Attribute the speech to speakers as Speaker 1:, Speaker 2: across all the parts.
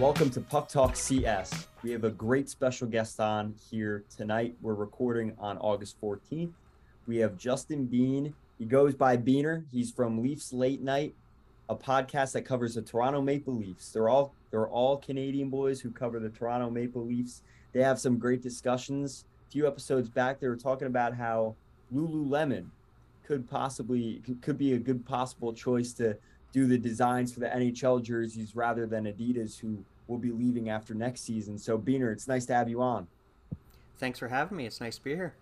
Speaker 1: Welcome to Puck Talk CS. We have a great special guest on here tonight. We're recording on August 14th. We have Justin Biehn. He goes by Beaner. He's from Leafs Late Night, a podcast that covers the Toronto Maple Leafs. They're all they're all Canadian boys who cover the Toronto Maple Leafs. They have some great discussions. A few episodes back, they were talking about how Lululemon could possibly could be a good possible choice to do the designs for the NHL jerseys rather than Adidas, who will be leaving after next season. So, Beaner, it's nice to have you on.
Speaker 2: Thanks for having me. It's nice to be here.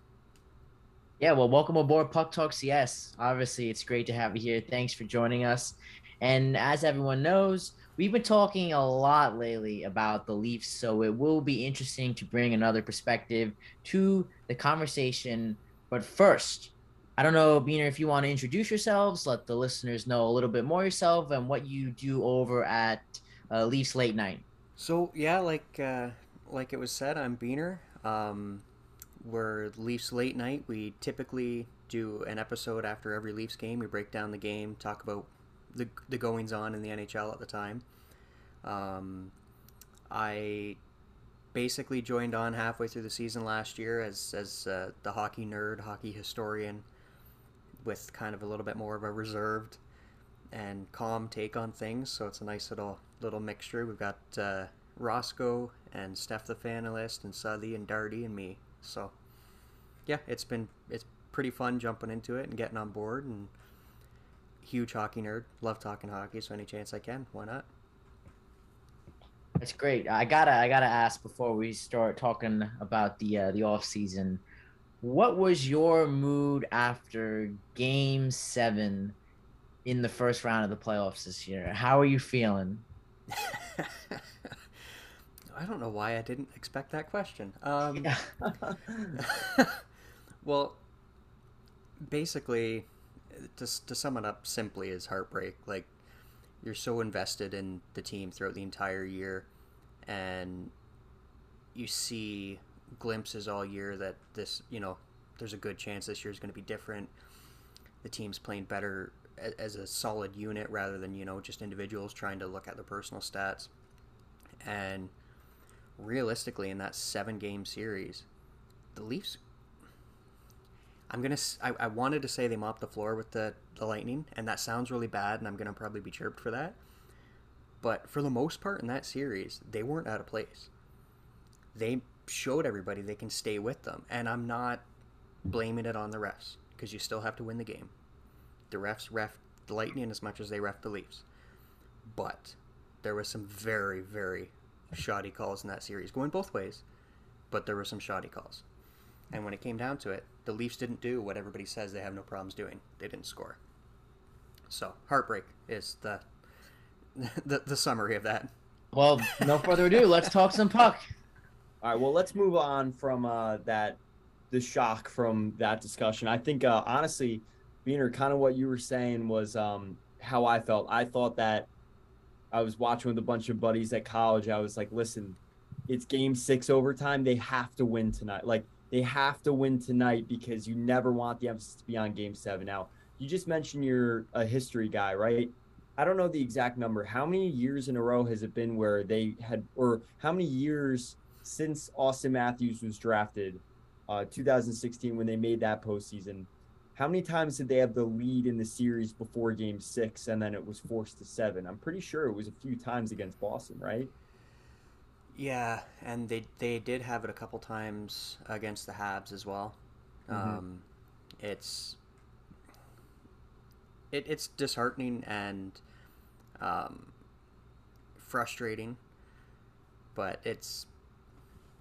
Speaker 3: Yeah, well, welcome aboard Puck Talk CS. Obviously, it's great to have you here. Thanks for joining us. And as everyone knows, we've been talking a lot lately about the Leafs, so it will be interesting to bring another perspective to the conversation. But first, I don't know, Beaner, if you want to introduce yourselves, let the listeners know a little bit more yourself and what you do over at uh, Leafs Late Night.
Speaker 2: So yeah, like uh, like it was said, I'm Beaner. Um, we're Leafs Late Night. We typically do an episode after every Leafs game. We break down the game, talk about the the goings on in the NHL at the time. Um, I basically joined on halfway through the season last year as as uh, the hockey nerd, hockey historian with kind of a little bit more of a reserved and calm take on things. So it's a nice little little mixture. We've got uh, Roscoe and Steph the Fanalist and Southey and Darty and me. So yeah, it's been it's pretty fun jumping into it and getting on board and huge hockey nerd. Love talking hockey, so any chance I can, why not?
Speaker 3: That's great. I gotta I gotta ask before we start talking about the uh, the off season what was your mood after game seven in the first round of the playoffs this year? How are you feeling?
Speaker 2: I don't know why I didn't expect that question. Um, well, basically, to, to sum it up simply, is heartbreak. Like, you're so invested in the team throughout the entire year, and you see glimpses all year that this, you know, there's a good chance this year is going to be different. The team's playing better as a solid unit rather than, you know, just individuals trying to look at their personal stats. And realistically, in that seven game series, the Leafs. I'm gonna. I, I wanted to say they mopped the floor with the, the Lightning, and that sounds really bad, and I'm gonna probably be chirped for that. But for the most part in that series, they weren't out of place. They showed everybody they can stay with them. And I'm not blaming it on the refs because you still have to win the game. The refs ref the Lightning as much as they ref the Leafs. But there was some very, very shoddy calls in that series, going both ways, but there were some shoddy calls. And when it came down to it, the Leafs didn't do what everybody says they have no problems doing. They didn't score. So heartbreak is the the, the summary of that.
Speaker 3: Well, no further ado, let's talk some puck.
Speaker 1: All right, well, let's move on from uh, that, the shock from that discussion. I think, uh, honestly, Beaner, kind of what you were saying was um, how I felt. I thought that I was watching with a bunch of buddies at college. I was like, listen, it's game six overtime. They have to win tonight. Like, they have to win tonight because you never want the emphasis to be on game seven. Now, you just mentioned you're a history guy, right? I don't know the exact number. How many years in a row has it been where they had, or how many years since Austin Matthews was drafted, uh, 2016, when they made that postseason, how many times did they have the lead in the series before game six and then it was forced to seven? I'm pretty sure it was a few times against Boston, right?
Speaker 2: Yeah, and they they did have it a couple times against the Habs as well. Mm-hmm. Um, it's it, it's disheartening and um, frustrating, but it's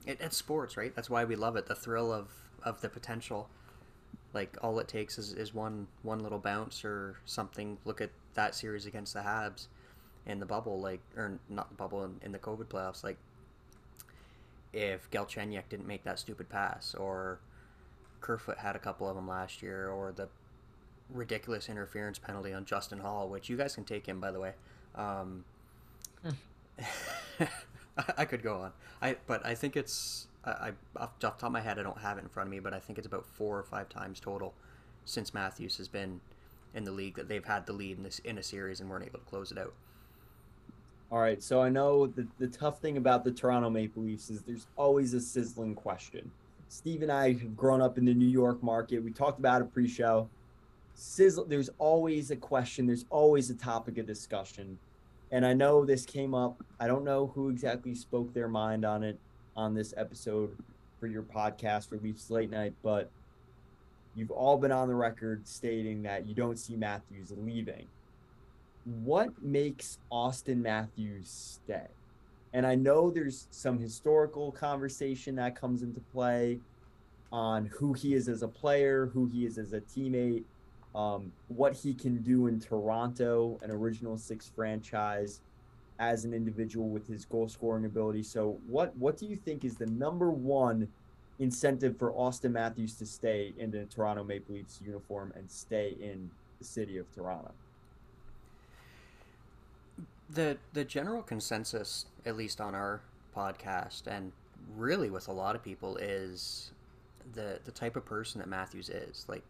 Speaker 2: it, it's sports, right? That's why we love it. The thrill of of the potential. Like all it takes is, is one one little bounce or something. Look at that series against the Habs in the bubble, like or not the bubble in, in the COVID playoffs. Like if Galchenyuk didn't make that stupid pass, or Kerfoot had a couple of them last year, or the ridiculous interference penalty on Justin Holl, which you guys can take him by the way. Um, I could go on. I but I think it's I, off the top of my head I don't have it in front of me, but I think it's about four or five times total since Matthews has been in the league that they've had the lead in this in a series and weren't able to close it out.
Speaker 1: All right, so I know the, the tough thing about the Toronto Maple Leafs is there's always a sizzling question. Steve and I have grown up in the New York market. We talked about it pre-show. Sizzle, there's always a question. There's always a topic of discussion, and I know this came up. I don't know who exactly spoke their mind on it on this episode for your podcast for Leafs Late Night, but you've all been on the record stating that you don't see Matthews leaving what makes Austin Matthews stay? And I know there's some historical conversation that comes into play on who he is as a player, who he is as a teammate, um, what he can do in Toronto, an original six franchise, as an individual with his goal scoring ability. So, what what do you think is the number one incentive for Austin Matthews to stay in the Toronto Maple Leafs uniform and stay in the city of Toronto?
Speaker 2: the the general consensus, at least on our podcast, and really with a lot of people, is the the type of person that Matthews is. Like,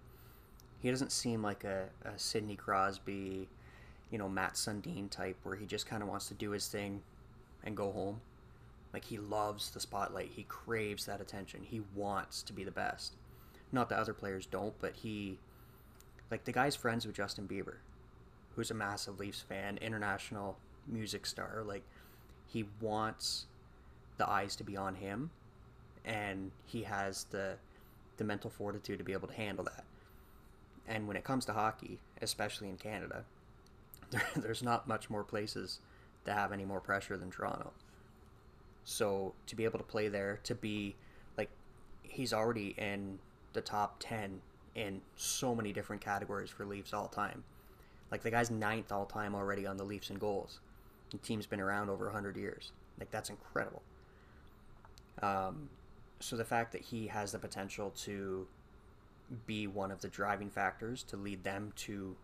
Speaker 2: he doesn't seem like a, a Sidney Crosby, you know, Mats Sundin type, where he just kind of wants to do his thing and go home. Like he loves the spotlight. He craves that attention. He wants to be the best. Not that other players don't, but he, like the guy's friends with Justin Bieber, who's a massive Leafs fan, international music star. Like he wants the eyes to be on him, and he has the the mental fortitude to be able to handle that. And when it comes to hockey, especially in Canada, there, there's not much more places to have any more pressure than Toronto. So to be able to play there, to be like, he's already in the top 10 in so many different categories for Leafs all time. Like the guy's ninth all time already on the Leafs in goals. The team's been around over 100 years. Like, that's incredible. Um, so the fact that he has the potential to be one of the driving factors to lead them to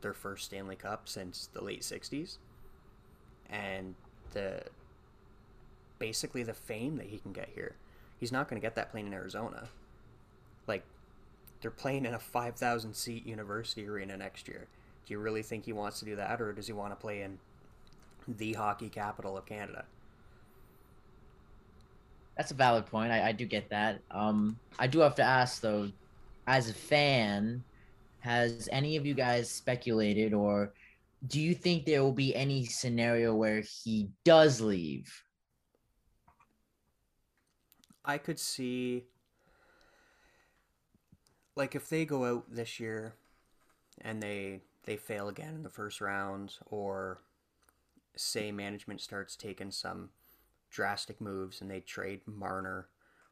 Speaker 2: their first Stanley Cup since the late 60s and the basically the fame that he can get here. He's not going to get that playing in Arizona. Like they're playing in a 5,000 seat university arena next year. Do you really think he wants to do that or does he want to play in the hockey capital of Canada.
Speaker 3: That's a valid point. I, I do get that. Um, I do have to ask though, as a fan, has any of you guys speculated or do you think there will be any scenario where he does leave?
Speaker 2: I could see like if they go out this year and they they fail again in the first round or say management starts taking some drastic moves and they trade Marner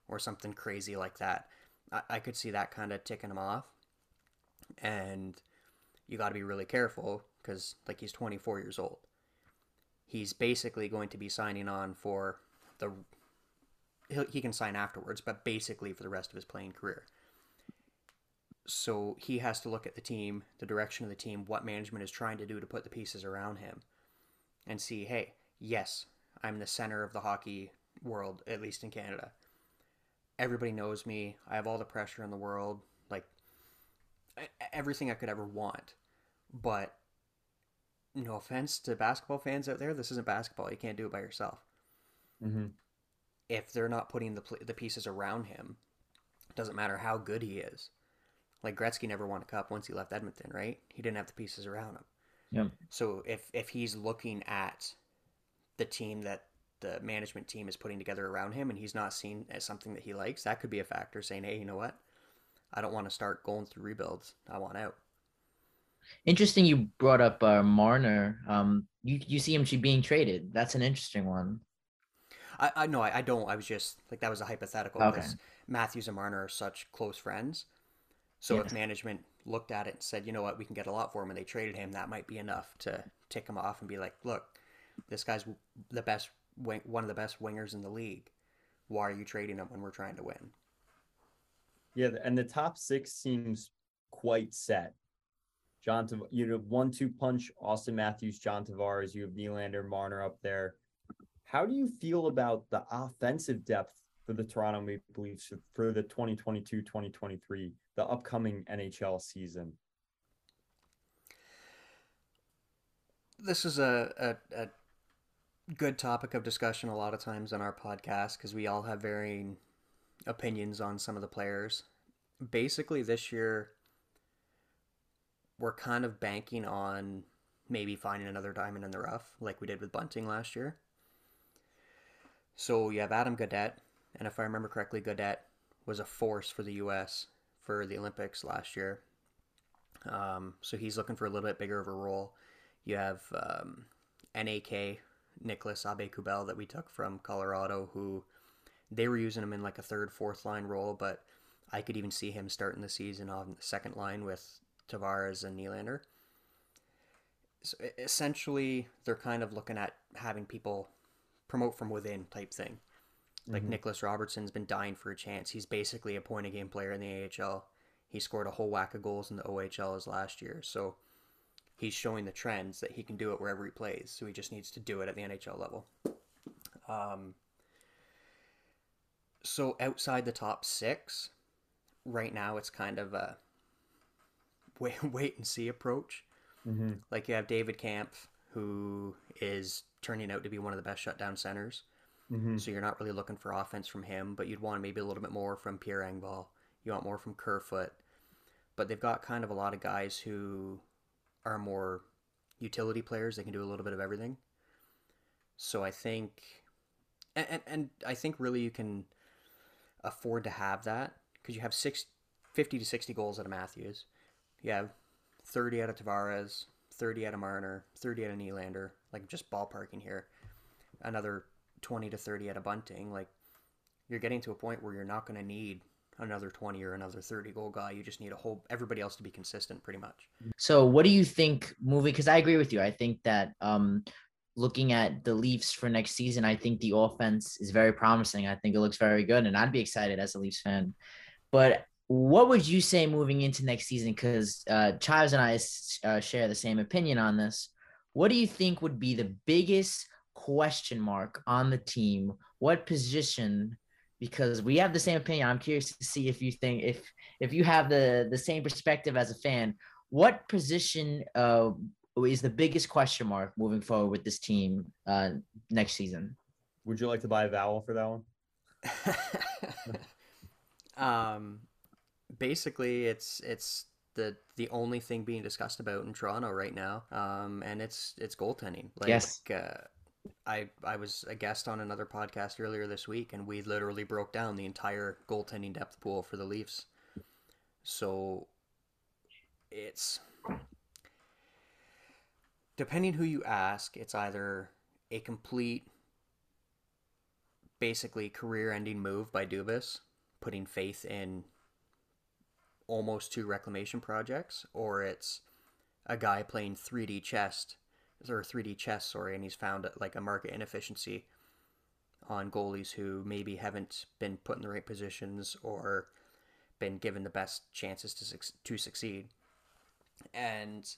Speaker 2: or something crazy like that, I, I could see that kind of ticking him off. And you got to be really careful because, like, he's 24 years old. He's basically going to be signing on for the. He can sign afterwards, but basically for the rest of his playing career. So he has to look at the team, the direction of the team, what management is trying to do to put the pieces around him and see, hey, yes, I'm the center of the hockey world, at least in Canada. Everybody knows me. I have all the pressure in the world, like everything I could ever want. But no offense to basketball fans out there, this isn't basketball. You can't do it by yourself.
Speaker 1: Mm-hmm.
Speaker 2: If they're not putting the the pieces around him, it doesn't matter how good he is. Like Gretzky never won a cup once he left Edmonton, right? He didn't have the pieces around him.
Speaker 3: Yeah.
Speaker 2: So if if he's looking at the team that the management team is putting together around him and he's not seen as something that he likes, that could be a factor saying, "Hey, you know what? I don't want to start going through rebuilds. I want out."
Speaker 3: Interesting you brought up uh, Marner. Um you you see him being traded. That's an interesting one.
Speaker 2: I, I no, I, I don't. I was just like that was a hypothetical because okay. Matthews and Marner are such close friends. So yes. if management looked at it and said, you know what, we can get a lot for him, and they traded him, that might be enough to tick him off and be like, look, this guy's the best, wing, one of the best wingers in the league. Why are you trading him when we're trying to win?
Speaker 1: Yeah, and the top six seems quite set. John, you have one-two punch: Austin Matthews, John Tavares. You have Nylander, Marner up there. How do you feel about the offensive depth for the Toronto Maple Leafs for the 2022-2023, the upcoming NHL season?
Speaker 2: This is a, a, a good topic of discussion a lot of times on our podcast because we all have varying opinions on some of the players. Basically, this year, we're kind of banking on maybe finding another diamond in the rough like we did with Bunting last year. So you have Adam Gaudette, and if I remember correctly, Gaudette was a force for the U.S. for the Olympics last year. Um, so he's looking for a little bit bigger of a role. You have um, NAK, Nicholas Aube-Kubel, that we took from Colorado, who they were using him in like a third, fourth line role, but I could even see him starting the season on the second line with Tavares and Nylander. So essentially, they're kind of looking at having people promote from within type thing. Like mm-hmm. Nicholas Robertson's been dying for a chance. He's basically a point a game player in the AHL. He scored a whole whack of goals in the OHL as last year. So he's showing the trends that he can do it wherever he plays. So he just needs to do it at the NHL level. Um, so outside the top six, right now it's kind of a wait, wait and see approach. Mm-hmm. Like you have David Kampf, who is turning out to be one of the best shutdown centers. Mm-hmm. So you're not really looking for offense from him, but you'd want maybe a little bit more from Pierre Engvall. You want more from Kerfoot. But they've got kind of a lot of guys who are more utility players. They can do a little bit of everything. So I think, and, and, and I think really you can afford to have that because you have six, 50 to 60 goals out of Matthews. You have 30 out of Tavares, 30 out of Marner, 30 out of Nylander, like just ballparking here. Another 20 to 30 out of Bunting. Like you're getting to a point where you're not going to need another 20 or another 30 goal guy. You just need a whole everybody else to be consistent pretty much.
Speaker 3: So what do you think moving cuz I agree with you. I think that um looking at the Leafs for next season, I think the offense is very promising. I think it looks very good and I'd be excited as a Leafs fan. But what would you say moving into next season cuz uh Chives and I uh, share the same opinion on this. What do you think would be the biggest question mark on the team? What position because we have the same opinion. I'm curious to see if you think if if you have the the same perspective as a fan. What position uh, is the biggest question mark moving forward with this team uh, next season?
Speaker 1: Would you like to buy a vowel for that one?
Speaker 2: um, basically, it's it's the the only thing being discussed about in Toronto right now. Um, and it's it's goaltending. Like,
Speaker 3: yes.
Speaker 2: Uh, I I was a guest on another podcast earlier this week, and we literally broke down the entire goaltending depth pool for the Leafs. So it's depending who you ask, it's either a complete, basically career-ending move by Dubas, putting faith in almost two reclamation projects, or it's a guy playing 3D chess or 3D chess, sorry, and he's found like a market inefficiency on goalies who maybe haven't been put in the right positions or been given the best chances to to succeed. And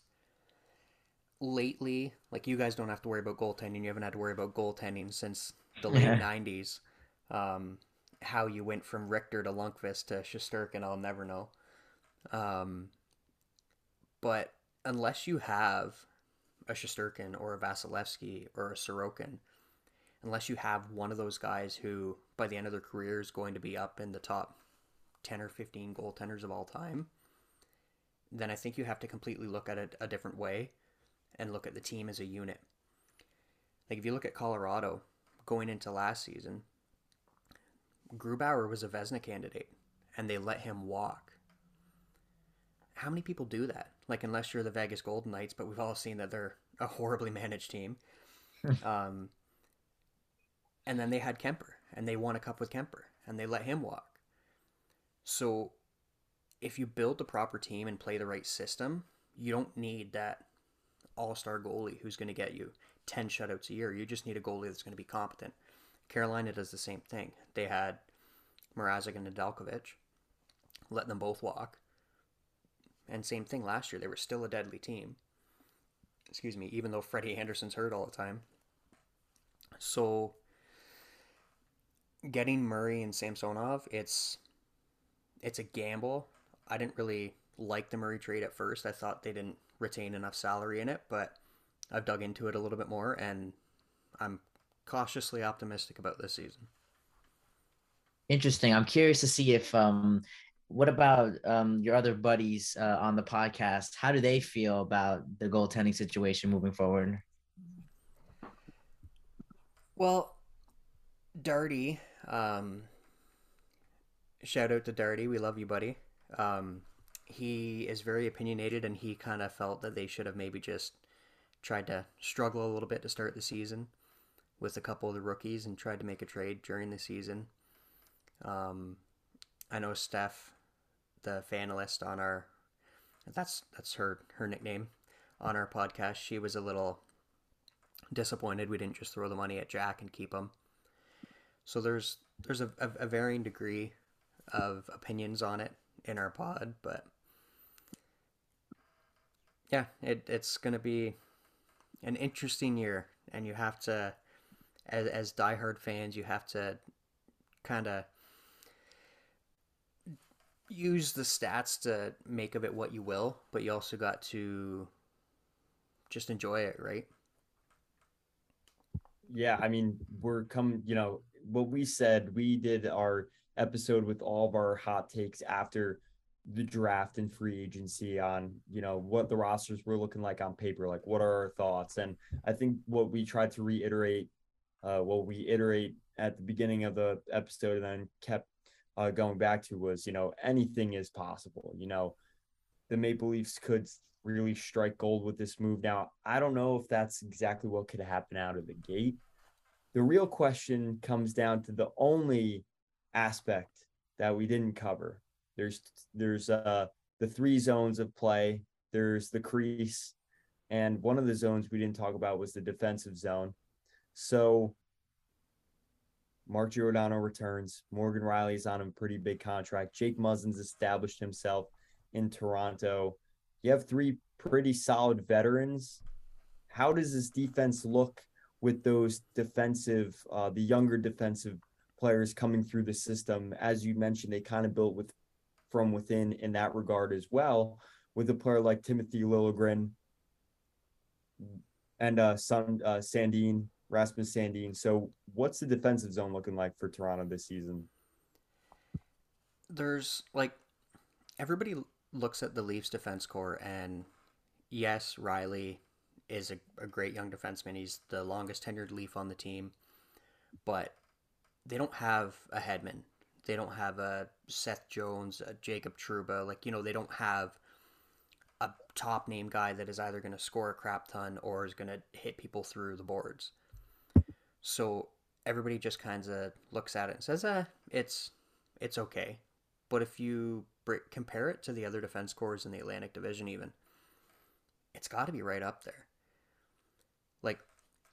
Speaker 2: lately, like you guys don't have to worry about goaltending. You haven't had to worry about goaltending since the late '90s. Um, how you went from Richter to Lundqvist to Shesterkin, I'll never know. Um, but unless you have a Shesterkin or a Vasilevskiy or a Sorokin, unless you have one of those guys who, by the end of their career, is going to be up in the top 10 or 15 goaltenders of all time, then I think you have to completely look at it a different way and look at the team as a unit. Like if you look at Colorado going into last season, Grubauer was a Vezina candidate and they let him walk. How many people do that? Like unless you're the Vegas Golden Knights, but we've all seen that they're a horribly managed team. um, and then they had Kuemper, and they won a cup with Kuemper, and they let him walk. So, if you build the proper team and play the right system, you don't need that all-star goalie who's going to get you 10 shutouts a year. You just need a goalie that's going to be competent. Carolina does the same thing. They had Mrazek and Nedeljkovic. Let them both walk. And same thing last year. They were still a deadly team. Excuse me, even though Freddie Andersen's hurt all the time. So getting Murray and Samsonov, it's it's a gamble. I didn't really like the Murray trade at first. I thought they didn't retain enough salary in it, but I've dug into it a little bit more and I'm cautiously optimistic about this season.
Speaker 3: Interesting. I'm curious to see if um what about um your other buddies uh, on the podcast? How do they feel about the goaltending situation moving forward?
Speaker 2: Well, Darty, um, shout out to Darty. We love you, buddy. Um, he is very opinionated, and he kind of felt that they should have maybe just tried to struggle a little bit to start the season with a couple of the rookies and tried to make a trade during the season. Um, I know Steph, the fanalist on our that's that's her her nickname on our podcast. She was a little disappointed we didn't just throw the money at Jack and keep him. So there's there's a, a, a varying degree of opinions on it in our pod, but yeah, it, it's gonna be an interesting year, and you have to, as as diehard fans, you have to kind of use the stats to make of it what you will, but you also got to just enjoy it, right?
Speaker 1: Yeah, I mean, we're come, you know, what we said, we did our episode with all of our hot takes after the draft and free agency on, you know, what the rosters were looking like on paper, like what are our thoughts? And I think what we tried to reiterate, uh, what we iterate at the beginning of the episode and then kept uh, going back to was, you know, anything is possible. You know, the Maple Leafs could really strike gold with this move. Now, I don't know if that's exactly what could happen out of the gate. The real question comes down to the only aspect that we didn't cover. There's there's uh the three zones of play. There's the crease, and one of the zones we didn't talk about was the defensive zone. So Mark Giordano returns. Morgan Rielly's on a pretty big contract. Jake Muzzin's established himself in Toronto. You have three pretty solid veterans. How does this defense look with those defensive, uh, the younger defensive players coming through the system? As you mentioned, they kind of built with from within in that regard as well. With a player like Timothy Liljegren and uh, uh, Sandin, Rasmus Sandin. So, what's the defensive zone looking like for Toronto this season?
Speaker 2: There's like everybody looks at the Leafs defense core, and yes, Rielly is a, a great young defenseman. He's the longest tenured Leaf on the team, but they don't have a headman. They don't have a Seth Jones, a Jacob Trouba. Like, you know, they don't have a top name guy that is either going to score a crap ton or is going to hit people through the boards. So everybody just kind of looks at it and says, "Ah, it's it's okay." But if you compare it to the other defense cores in the Atlantic Division, even it's got to be right up there. Like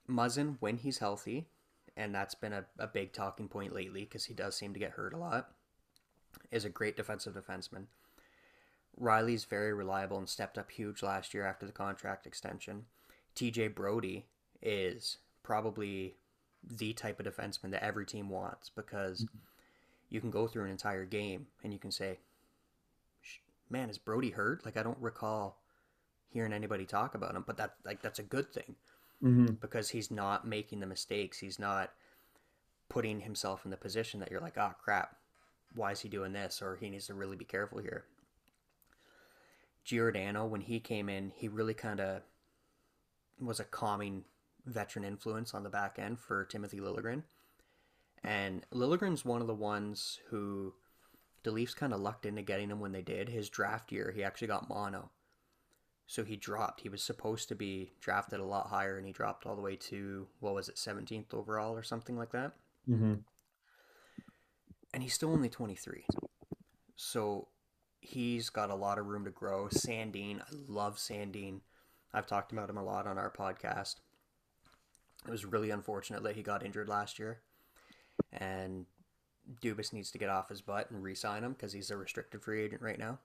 Speaker 2: Muzzin, when he's healthy, and that's been a, a big talking point lately because he does seem to get hurt a lot, is a great defensive defenseman. Rielly's very reliable and stepped up huge last year after the contract extension. TJ Brodie is probably the type of defenseman that every team wants because mm-hmm. you can go through an entire game and you can say, "Man, is Brodie hurt?" Like I don't recall hearing anybody talk about him, but that like that's a good thing mm-hmm. because he's not making the mistakes. He's not putting himself in the position that you're like, "Oh crap, why is he doing this?" or he needs to really be careful here. Giordano, when he came in, he really kind of was a calming veteran influence on the back end for Timothy Liljegren. And Liljegren's one of the ones who the Leafs kind of lucked into getting him when they did. His draft year, he actually got mono. So he dropped. He was supposed to be drafted a lot higher, and he dropped all the way to, what was it, 17th overall or something like that? Mm-hmm. And he's still only 23. So he's got a lot of room to grow. Sandin, I love Sandin. I've talked about him a lot on our podcast. It was really unfortunate that he got injured last year, and Dubas needs to get off his butt and re-sign him because he's a restricted free agent right now.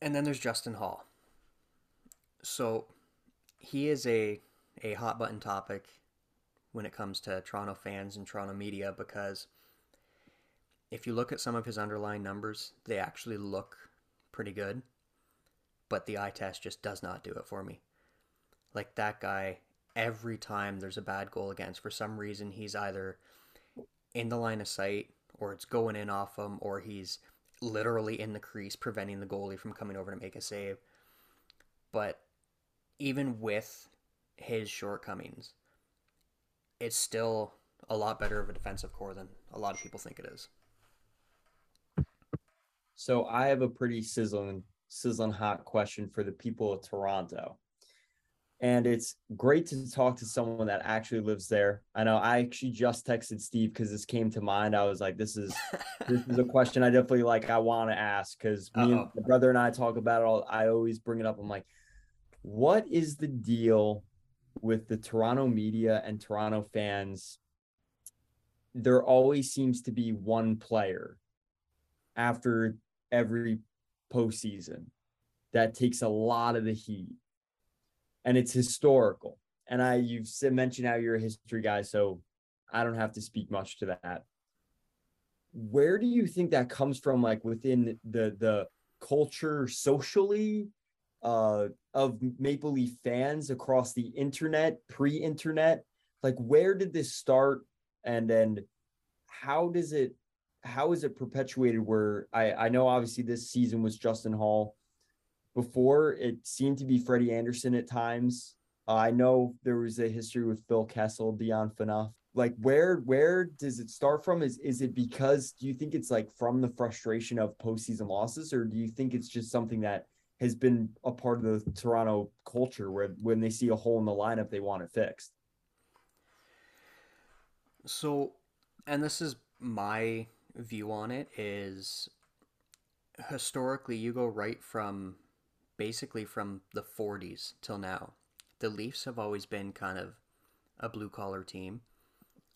Speaker 2: And then there's Justin Holl. So he is a a hot button topic when it comes to Toronto fans and Toronto media because if you look at some of his underlying numbers, they actually look pretty good, but the eye test just does not do it for me. Like that guy every time there's a bad goal against, for some reason, he's either in the line of sight or it's going in off him or he's literally in the crease preventing the goalie from coming over to make a save. But even with his shortcomings, it's still a lot better of a defensive core than a lot of people think it is.
Speaker 1: So I have a pretty sizzling, sizzling hot question for the people of Toronto. And it's great to talk to someone that actually lives there. I know I actually just texted Steve because this came to mind. I was like, this is this is a question I definitely like I want to ask because me and my brother and I talk about it all. I always bring it up. I'm like, what is the deal with the Toronto media and Toronto fans? There always seems to be one player after every postseason that takes a lot of the heat and it's historical. And I, you've mentioned how you're a history guy, so I don't have to speak much to that. Where do you think that comes from, like within the the culture socially uh, of Maple Leaf fans across the internet, pre-internet? Like, where did this start, and then how does it how is it perpetuated? Where I I know obviously this season was Justin Holl before it seemed to be Freddie Andersen at times. Uh, I know there was a history with Phil Kessel, Dion Phaneuf. Like where where does it start from? Is is it because do you think it's like from the frustration of postseason losses, or do you think it's just something that has been a part of the Toronto culture where when they see a hole in the lineup, they want it fixed?
Speaker 2: So, and this is my view on it is historically you go right from basically from the 40s till now, the Leafs have always been kind of a blue collar team.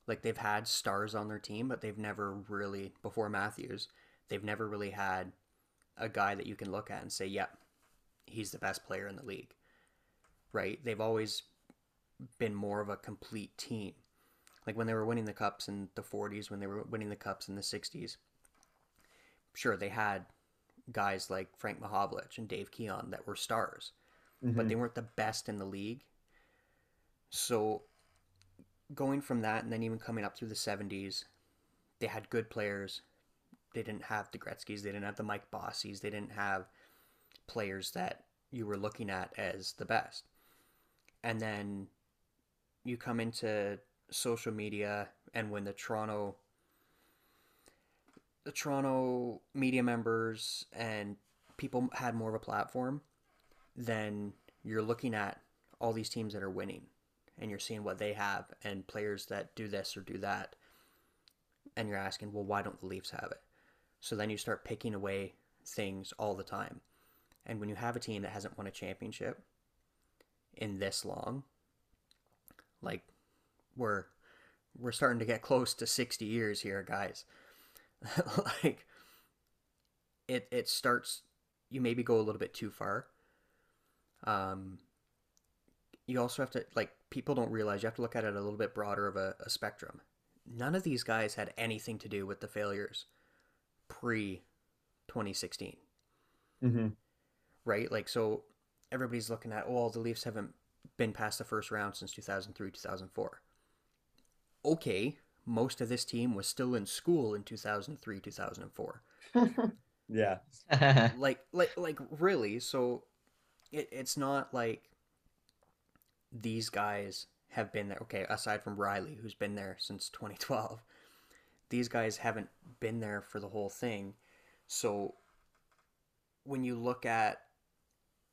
Speaker 2: Like they've had stars on their team, but they've never really, before Matthews, they've never really had a guy that you can look at and say, yep, yeah, he's the best player in the league. Right? They've always been more of a complete team. Like when they were winning the cups in the 40s, when they were winning the cups in the 60s, sure, they had guys like Frank Mahovlich and Dave Keon that were stars, mm-hmm. but they weren't the best in the league. So going from that and then even coming up through the 70s, they had good players. They didn't have the Gretzky's, they didn't have the Mike Bossys, they didn't have players that you were looking at as the best. And then you come into social media and when the Toronto the Toronto media members and people had more of a platform, then you're looking at all these teams that are winning and you're seeing what they have and players that do this or do that. And you're asking, well, why don't the Leafs have it? So then you start picking away things all the time. And when you have a team that hasn't won a championship in this long, like we're we're starting to get close to 60 years here, guys. like it it starts you maybe go a little bit too far. Um you also have to like people don't realize you have to look at it a little bit broader of a, a spectrum. None of these guys had anything to do with the failures pre 2016. Mm-hmm. Right? Like, so everybody's looking at, oh, the Leafs haven't been past the first round since 2003, 2004. Okay, most of this team was still in school in 2003 2004
Speaker 1: yeah.
Speaker 2: Like like like really so it, it's not like these guys have been there okay aside from rielly who's been there since 2012 these guys haven't been there for the whole thing. So when you look at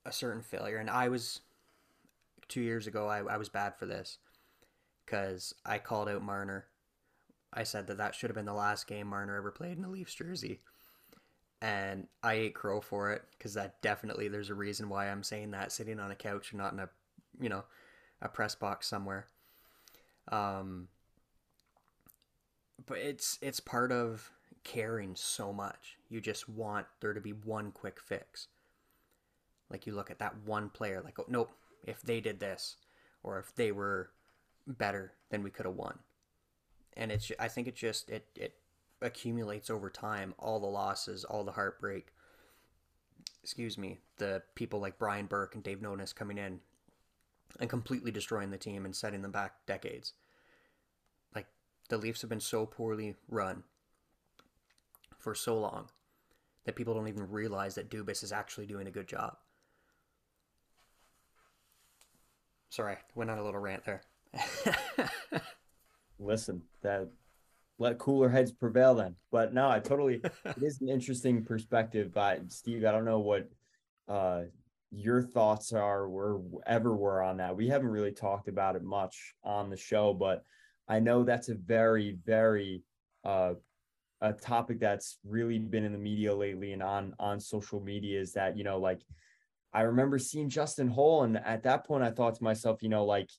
Speaker 2: a certain failure and i was two years ago i, I was bad for this because i called out marner I said that that should have been the last game Marner ever played in a Leafs jersey. And I ate crow for it because that definitely there's a reason why I'm saying that sitting on a couch and not in a, you know, a press box somewhere. Um, but it's it's part of caring so much. You just want there to be one quick fix. Like you look at that one player, like oh nope, if they did this, or if they were better, then we could have won and it's I think it just it it accumulates over time all the losses, all the heartbreak. Excuse me, the people like Brian Burke and Dave Nonis coming in and completely destroying the team and setting them back decades. Like the Leafs have been so poorly run for so long that people don't even realize that Dubas is actually doing a good job. Sorry, went on a little rant there.
Speaker 1: Listen, that let cooler heads prevail then. But no, I totally it is an interesting perspective. But Steve, I don't know what uh your thoughts are or ever were on that. We haven't really talked about it much on the show, but I know that's a very, very uh a topic that's really been in the media lately and on on social media is that, you know, like I remember seeing Justin Holl, and at that point I thought to myself, you know, like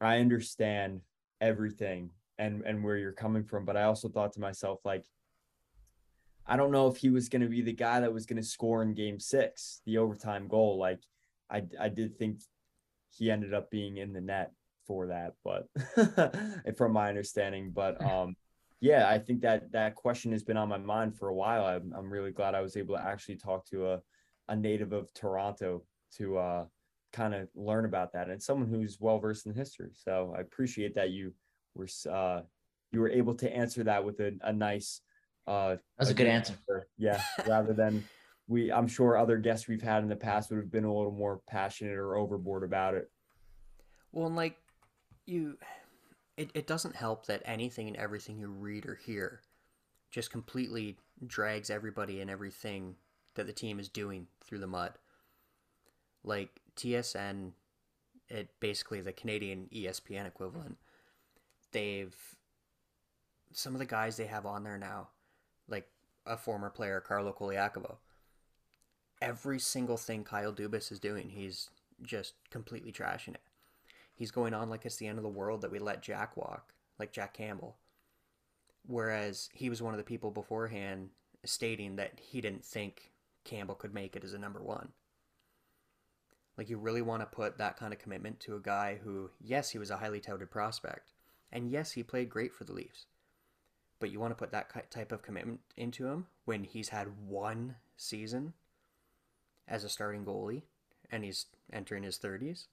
Speaker 1: I understand everything and and where you're coming from, but I also thought to myself, like, I don't know if he was going to be the guy that was going to score in game six, the overtime goal. Like, I, I did think he ended up being in the net for that, but from my understanding, but, um, yeah, I think that that question has been on my mind for a while. I'm, I'm really glad I was able to actually talk to a, a native of Toronto to, uh, kind of learn about that and someone who's well versed in history. So I appreciate that you were, uh, you were able to answer that with a, a nice, uh,
Speaker 3: That's a good answer.
Speaker 1: Yeah, rather than we, I'm sure other guests we've had in the past would have been a little more passionate or overboard about it.
Speaker 2: Well, and like you, it, it doesn't help that anything and everything you read or hear just completely drags everybody and everything that the team is doing through the mud. Like TSN, it basically the Canadian ESPN equivalent. They've some of the guys they have on there now like a former player, Carlo Colaiacovo. Every single thing Kyle Dubas is doing, he's just completely trashing it. He's going on like it's the end of the world that we let Jack walk, like Jack Campbell. Whereas he was one of the people beforehand stating that he didn't think Campbell could make it as a number one. Like, you really want to put that kind of commitment to a guy who, yes, he was a highly touted prospect, and yes, he played great for the Leafs. But you want to put that type of commitment into him when he's had one season as a starting goalie and he's entering his 30s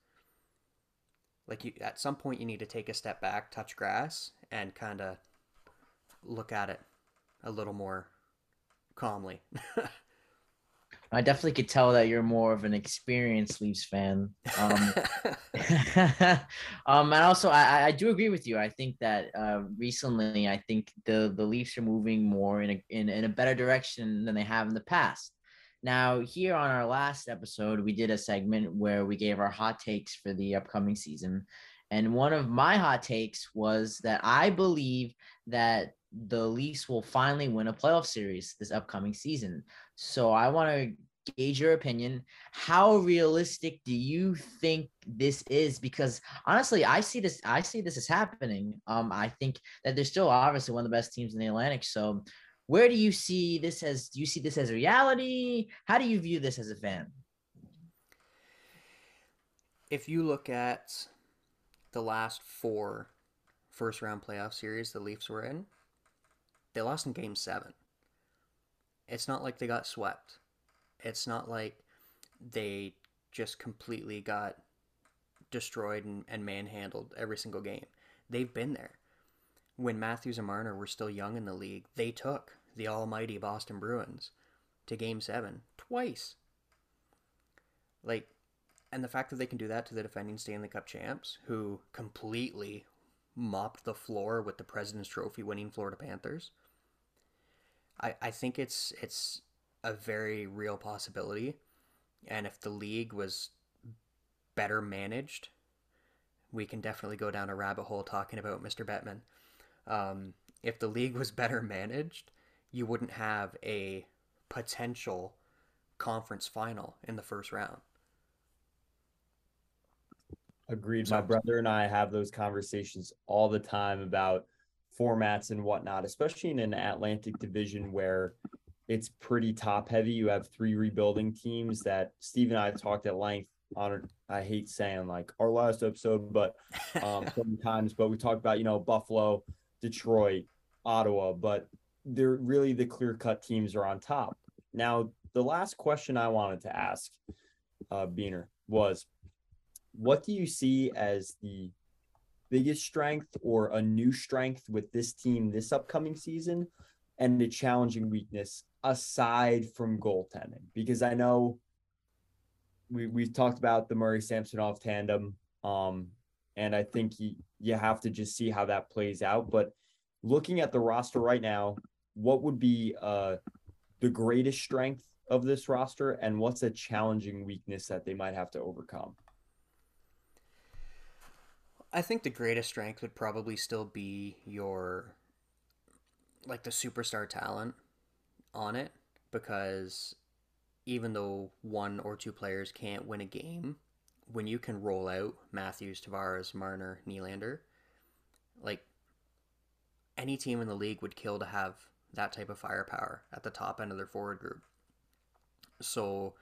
Speaker 2: like you at some point you need to take a step back touch grass and kind of look at it a little more calmly
Speaker 3: I definitely could tell that you're more of an experienced Leafs fan. Um, um, and also, I, I do agree with you. I think that uh, recently, I think the the Leafs are moving more in a in, in a better direction than they have in the past. Now, here on our last episode, we did a segment where we gave our hot takes for the upcoming season. And one of my hot takes was that I believe that the Leafs will finally win a playoff series this upcoming season. So I want to gauge your opinion. How realistic do you think this is? Because honestly, I see this. I see this as happening. Um, I think that they're still obviously one of the best teams in the Atlantic. So, where do you see this as? Do you see this as reality? How do you view this as a fan?
Speaker 2: If you look at the last four first round playoff series the Leafs were in, they lost in game seven. It's not like they got swept. It's not like they just completely got destroyed and, and manhandled every single game. They've been there. When Matthews and Marner were still young in the league, they took the almighty Boston Bruins to game seven twice. Like, and the fact that they can do that to the defending Stanley Cup champs, who completely mopped the floor with the President's Trophy winning Florida Panthers, I, I think it's it's a very real possibility. And if the league was better managed, we can definitely go down a rabbit hole talking about Mr. Bettman. Um, if the league was better managed, you wouldn't have a potential conference final in the first round.
Speaker 1: Agreed. My brother and I have those conversations all the time about formats and whatnot, especially in an Atlantic division where it's pretty top heavy. You have three rebuilding teams that Steve and I have talked at length on. I hate saying like our last episode, but um, sometimes, but we talked about, you know, Buffalo, Detroit, Ottawa, but they're really the clear cut teams are on top. Now, the last question I wanted to ask uh, Beaner was what do you see as the biggest strength or a new strength with this team this upcoming season and a challenging weakness aside from goaltending? Because I know we we've talked about the Murray Samsonov tandem. Um, and I think you, you have to just see how that plays out. But looking at the roster right now, what would be uh, the greatest strength of this roster, and what's a challenging weakness that they might have to overcome?
Speaker 2: I think the greatest strength would probably still be your like the superstar talent on it because even though one or two players can't win a game, when you can roll out Matthews, Tavares, Marner, Nylander, like any team in the league would kill to have that type of firepower at the top end of their forward group. So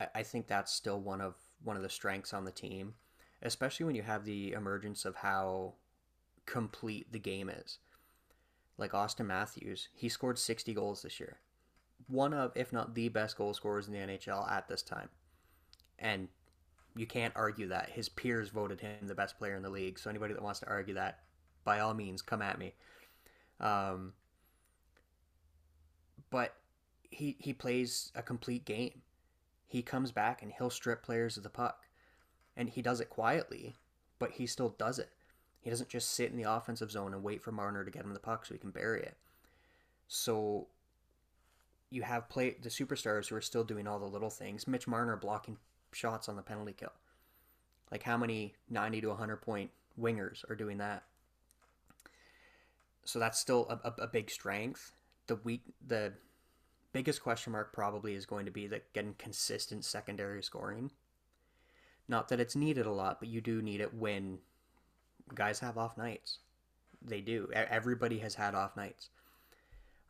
Speaker 2: I, I think that's still one of one of the strengths on the team, especially when you have the emergence of how complete the game is. Like Auston Matthews, he scored 60 goals this year. One of, if not the best goal scorers in the NHL at this time. And you can't argue that. His peers voted him the best player in the league. So anybody that wants to argue that, by all means, come at me. Um, but he he plays a complete game. He comes back and he'll strip players of the puck, and he does it quietly, but he still does it. He doesn't just sit in the offensive zone and wait for Marner to get him the puck so he can bury it. So you have play the superstars who are still doing all the little things. Mitch Marner blocking shots on the penalty kill. Like how many 90 to 100 point wingers are doing that? So that's still a, a, a big strength. The weak, the biggest question mark probably is going to be that getting consistent secondary scoring. Not that it's needed a lot, but you do need it when guys have off nights. They do. Everybody has had off nights.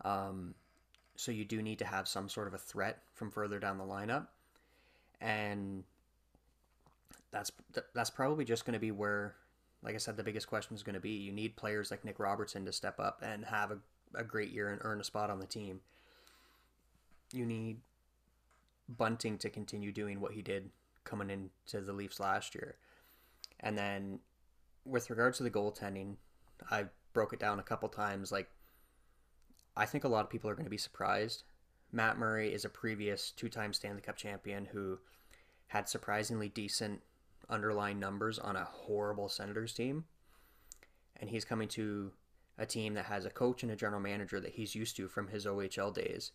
Speaker 2: Um, so you do need to have some sort of a threat from further down the lineup and that's that's probably just going to be where like i said the biggest question is going to be you need players like nick robertson to step up and have a, a great year and earn a spot on the team you need bunting to continue doing what he did coming into the leafs last year and then with regards to the goaltending i broke it down a couple times like i think a lot of people are going to be surprised Matt Murray is a previous two time Stanley Cup champion who had surprisingly decent underlying numbers on a horrible Senators team. And he's coming to a team that has a coach and a general manager that he's used to from his OHL days.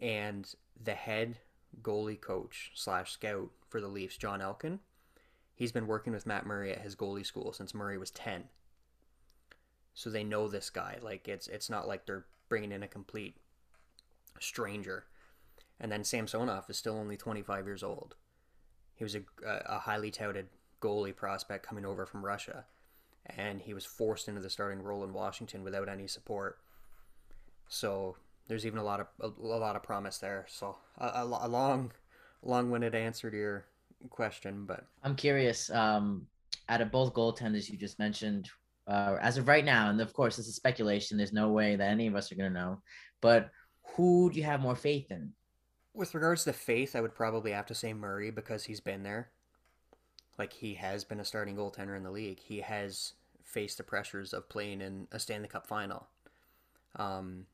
Speaker 2: And the head goalie coach slash scout for the Leafs, Jon Elkin, he's been working with Matt Murray at his goalie school since Murray was 10. So they know this guy. Like it's it's not like they're bringing in a complete stranger. And then Samsonov is still only 25 years old. He was a, a highly touted goalie prospect coming over from Russia, and he was forced into the starting role in Washington without any support. So there's even a lot of a, a lot of promise there. So a, a, a long, long-winded answer to your question, but
Speaker 3: I'm curious. Um, out of both goaltenders you just mentioned, uh, as of right now, and of course this is speculation. There's no way that any of us are gonna know. But who do you have more faith in?
Speaker 2: With regards to faith, I would probably have to say Murray because he's been there. Like he has been a starting goaltender in the league. He has faced the pressures of playing in a Stanley Cup final. Um,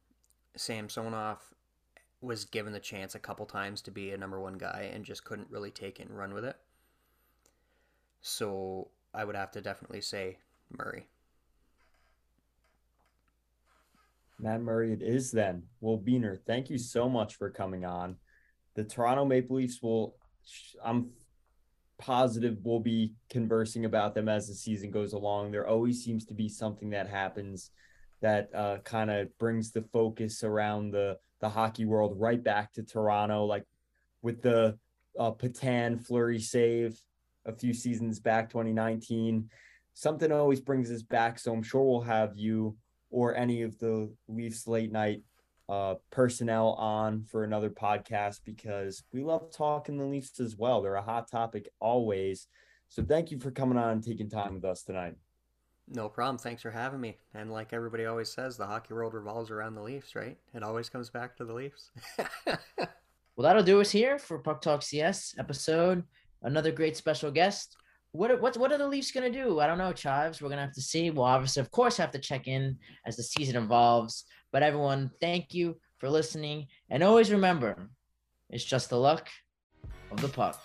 Speaker 2: Samsonov was given the chance a couple times to be a number one guy and just couldn't really take it and run with it. So I would have to definitely say Murray.
Speaker 1: Matt Murray, it is then. Well, Beaner, thank you so much for coming on. The Toronto Maple Leafs will, I'm positive we'll be conversing about them as the season goes along. There always seems to be something that happens that uh, kind of brings the focus around the the hockey world right back to Toronto, like with the uh, Petan Fleury save a few seasons back, 2019. Something always brings us back. So I'm sure we'll have you or any of the Leafs late night uh, personnel on for another podcast because we love talking the Leafs as well. They're a hot topic always. So thank you for coming on and taking time with us tonight.
Speaker 2: No problem. Thanks for having me. And like everybody always says, the hockey world revolves around the Leafs, right? It always comes back to the Leafs.
Speaker 3: well, that'll do us here for Puck Talk CS episode another great special guest. What are, what what are the Leafs gonna do? I don't know, Chives. We're gonna have to see. We'll obviously, of course, have to check in as the season evolves. But everyone, thank you for listening, and always remember, it's just the luck of the puck.